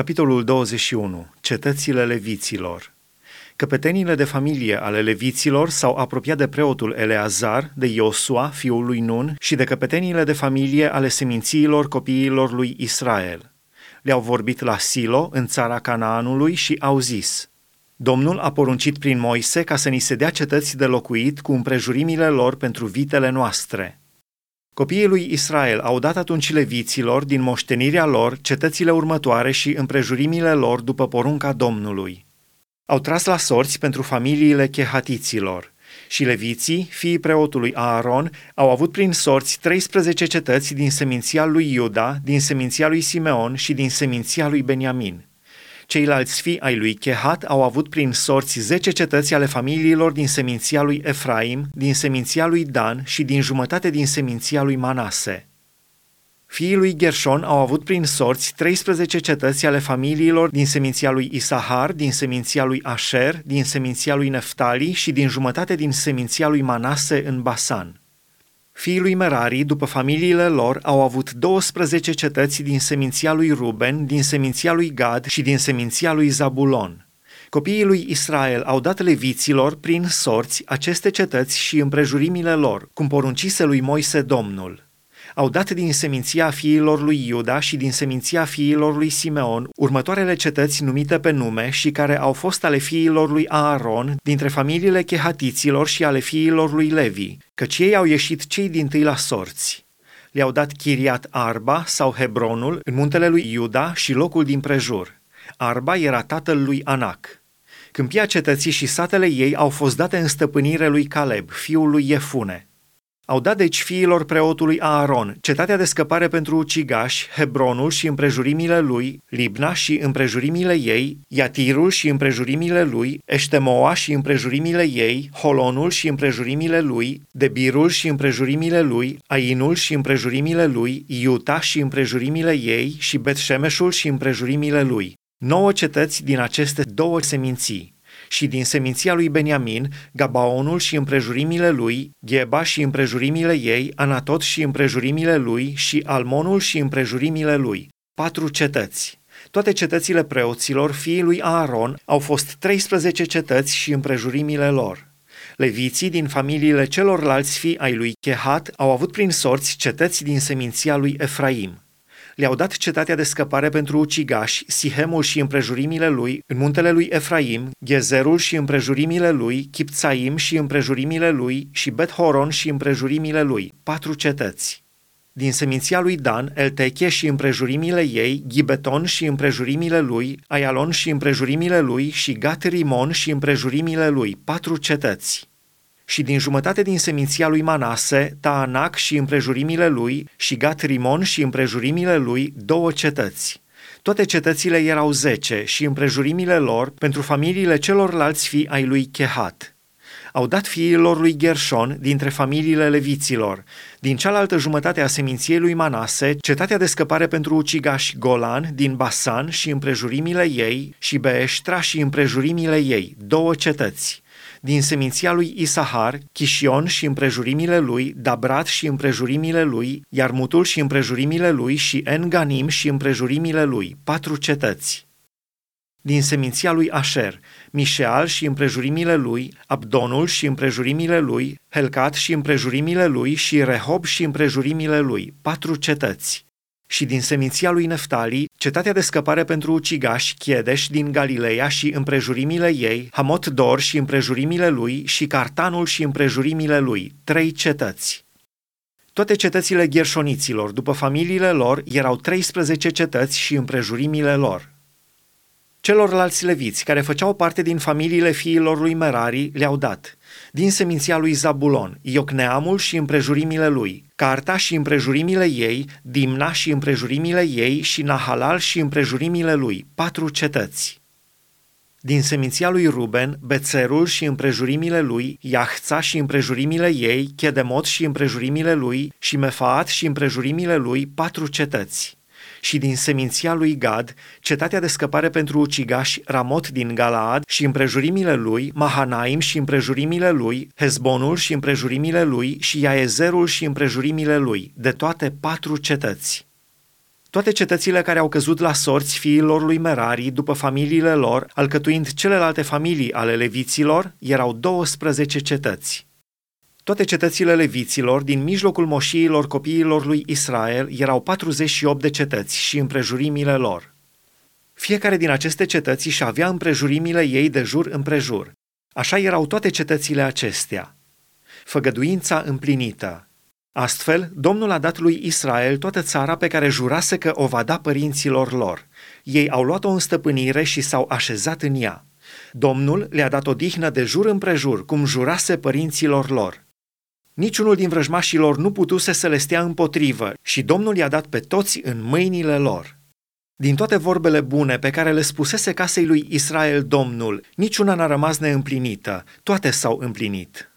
Capitolul 21. Cetățile leviților. Căpetenile de familie ale leviților s-au apropiat de preotul Eleazar, de Iosua, fiul lui Nun, și de căpetenile de familie ale semințiilor copiilor lui Israel. Le-au vorbit la Silo, în țara Canaanului, și au zis – Domnul a poruncit prin Moise ca să ni se dea cetăți de locuit cu împrejurimile lor pentru vitele noastre. Copiii lui Israel au dat atunci leviților din moștenirea lor cetățile următoare și împrejurimile lor după porunca Domnului. Au tras la sorți pentru familiile chehatiților și leviții, fiii preotului Aaron, au avut prin sorți 13 cetăți din seminția lui Iuda, din seminția lui Simeon și din seminția lui Beniamin. Ceilalți fii ai lui Chehat au avut prin sorți zece cetăți ale familiilor din seminția lui Efraim, din seminția lui Dan și din jumătate din seminția lui Manase. Fiii lui Gershon au avut prin sorți 13 cetăți ale familiilor din seminția lui Isahar, din seminția lui Asher, din seminția lui Neftali și din jumătate din seminția lui Manase în Basan. Fiii lui Merari, după familiile lor, au avut 12 cetăți din seminția lui Ruben, din seminția lui Gad și din seminția lui Zabulon. Copiii lui Israel au dat leviților, prin sorți, aceste cetăți și împrejurimile lor, cum poruncise lui Moise Domnul au dat din seminția fiilor lui Iuda și din seminția fiilor lui Simeon următoarele cetăți numite pe nume și care au fost ale fiilor lui Aaron dintre familiile chehatiților și ale fiilor lui Levi, căci ei au ieșit cei din tâi la sorți. Le-au dat Chiriat Arba sau Hebronul în muntele lui Iuda și locul din prejur. Arba era tatăl lui Anac. Câmpia cetății și satele ei au fost date în stăpânire lui Caleb, fiul lui Jefune. Au dat deci fiilor preotului Aaron cetatea de scăpare pentru ucigași, Hebronul și împrejurimile lui, Libna și împrejurimile ei, Iatirul și împrejurimile lui, Eștemoa și împrejurimile ei, Holonul și împrejurimile lui, Debirul și împrejurimile lui, Ainul și împrejurimile lui, Iuta și împrejurimile ei și Betșemeșul și împrejurimile lui. Nouă cetăți din aceste două seminții și din seminția lui Beniamin, Gabaonul și împrejurimile lui, Gheba și împrejurimile ei, Anatot și împrejurimile lui și Almonul și împrejurimile lui. Patru cetăți. Toate cetățile preoților, fiii lui Aaron, au fost 13 cetăți și împrejurimile lor. Leviții din familiile celorlalți fii ai lui Chehat au avut prin sorți cetăți din seminția lui Efraim le-au dat cetatea de scăpare pentru ucigași, Sihemul și împrejurimile lui, în muntele lui Efraim, Gezerul și împrejurimile lui, Chipțaim și împrejurimile lui și Bethoron și împrejurimile lui, patru cetăți. Din seminția lui Dan, Elteche și împrejurimile ei, Gibeton și împrejurimile lui, Aialon și împrejurimile lui și Gat Rimon și împrejurimile lui, patru cetăți și din jumătate din seminția lui Manase, Taanac și împrejurimile lui, și Gat Rimon și împrejurimile lui, două cetăți. Toate cetățile erau zece și împrejurimile lor pentru familiile celorlalți fii ai lui Chehat. Au dat fiilor lui Gershon dintre familiile leviților, din cealaltă jumătate a seminției lui Manase, cetatea de scăpare pentru ucigași Golan din Basan și împrejurimile ei și Beeștra și împrejurimile ei, două cetăți din seminția lui Isahar, Chișion și împrejurimile lui, Dabrat și împrejurimile lui, Iarmutul și împrejurimile lui și Enganim și împrejurimile lui, patru cetăți. Din seminția lui Asher, Mișeal și împrejurimile lui, Abdonul și împrejurimile lui, Helcat și împrejurimile lui și Rehob și împrejurimile lui, patru cetăți. Și din seminția lui Neftali, cetatea de scăpare pentru ucigași, Chiedeș din Galileea și împrejurimile ei, Hamot Dor și împrejurimile lui și Cartanul și împrejurimile lui, trei cetăți. Toate cetățile gherșoniților, după familiile lor, erau 13 cetăți și împrejurimile lor. Celorlalți leviți, care făceau parte din familiile fiilor lui Merari, le-au dat – din seminția lui Zabulon, Iocneamul și împrejurimile lui, Carta și împrejurimile ei, Dimna și împrejurimile ei și Nahalal și împrejurimile lui, patru cetăți. Din seminția lui Ruben, Bețerul și împrejurimile lui, Iahța și împrejurimile ei, Chedemot și împrejurimile lui și Mefaat și împrejurimile lui, patru cetăți și din seminția lui Gad, cetatea de scăpare pentru ucigași Ramot din Galaad și împrejurimile lui, Mahanaim și împrejurimile lui, Hezbonul și împrejurimile lui și Iaezerul și împrejurimile lui, de toate patru cetăți. Toate cetățile care au căzut la sorți fiilor lui Merari după familiile lor, alcătuind celelalte familii ale leviților, erau 12 cetăți. Toate cetățile leviților din mijlocul moșiilor copiilor lui Israel erau 48 de cetăți și împrejurimile lor. Fiecare din aceste cetăți și avea împrejurimile ei de jur împrejur. Așa erau toate cetățile acestea. Făgăduința împlinită. Astfel, Domnul a dat lui Israel toată țara pe care jurase că o va da părinților lor. Ei au luat-o în stăpânire și s-au așezat în ea. Domnul le-a dat o dihnă de jur împrejur, cum jurase părinților lor. Niciunul din vrăjmașilor nu putuse să le stea împotrivă și Domnul i-a dat pe toți în mâinile lor. Din toate vorbele bune pe care le spusese casei lui Israel Domnul, niciuna n-a rămas neîmplinită, toate s-au împlinit.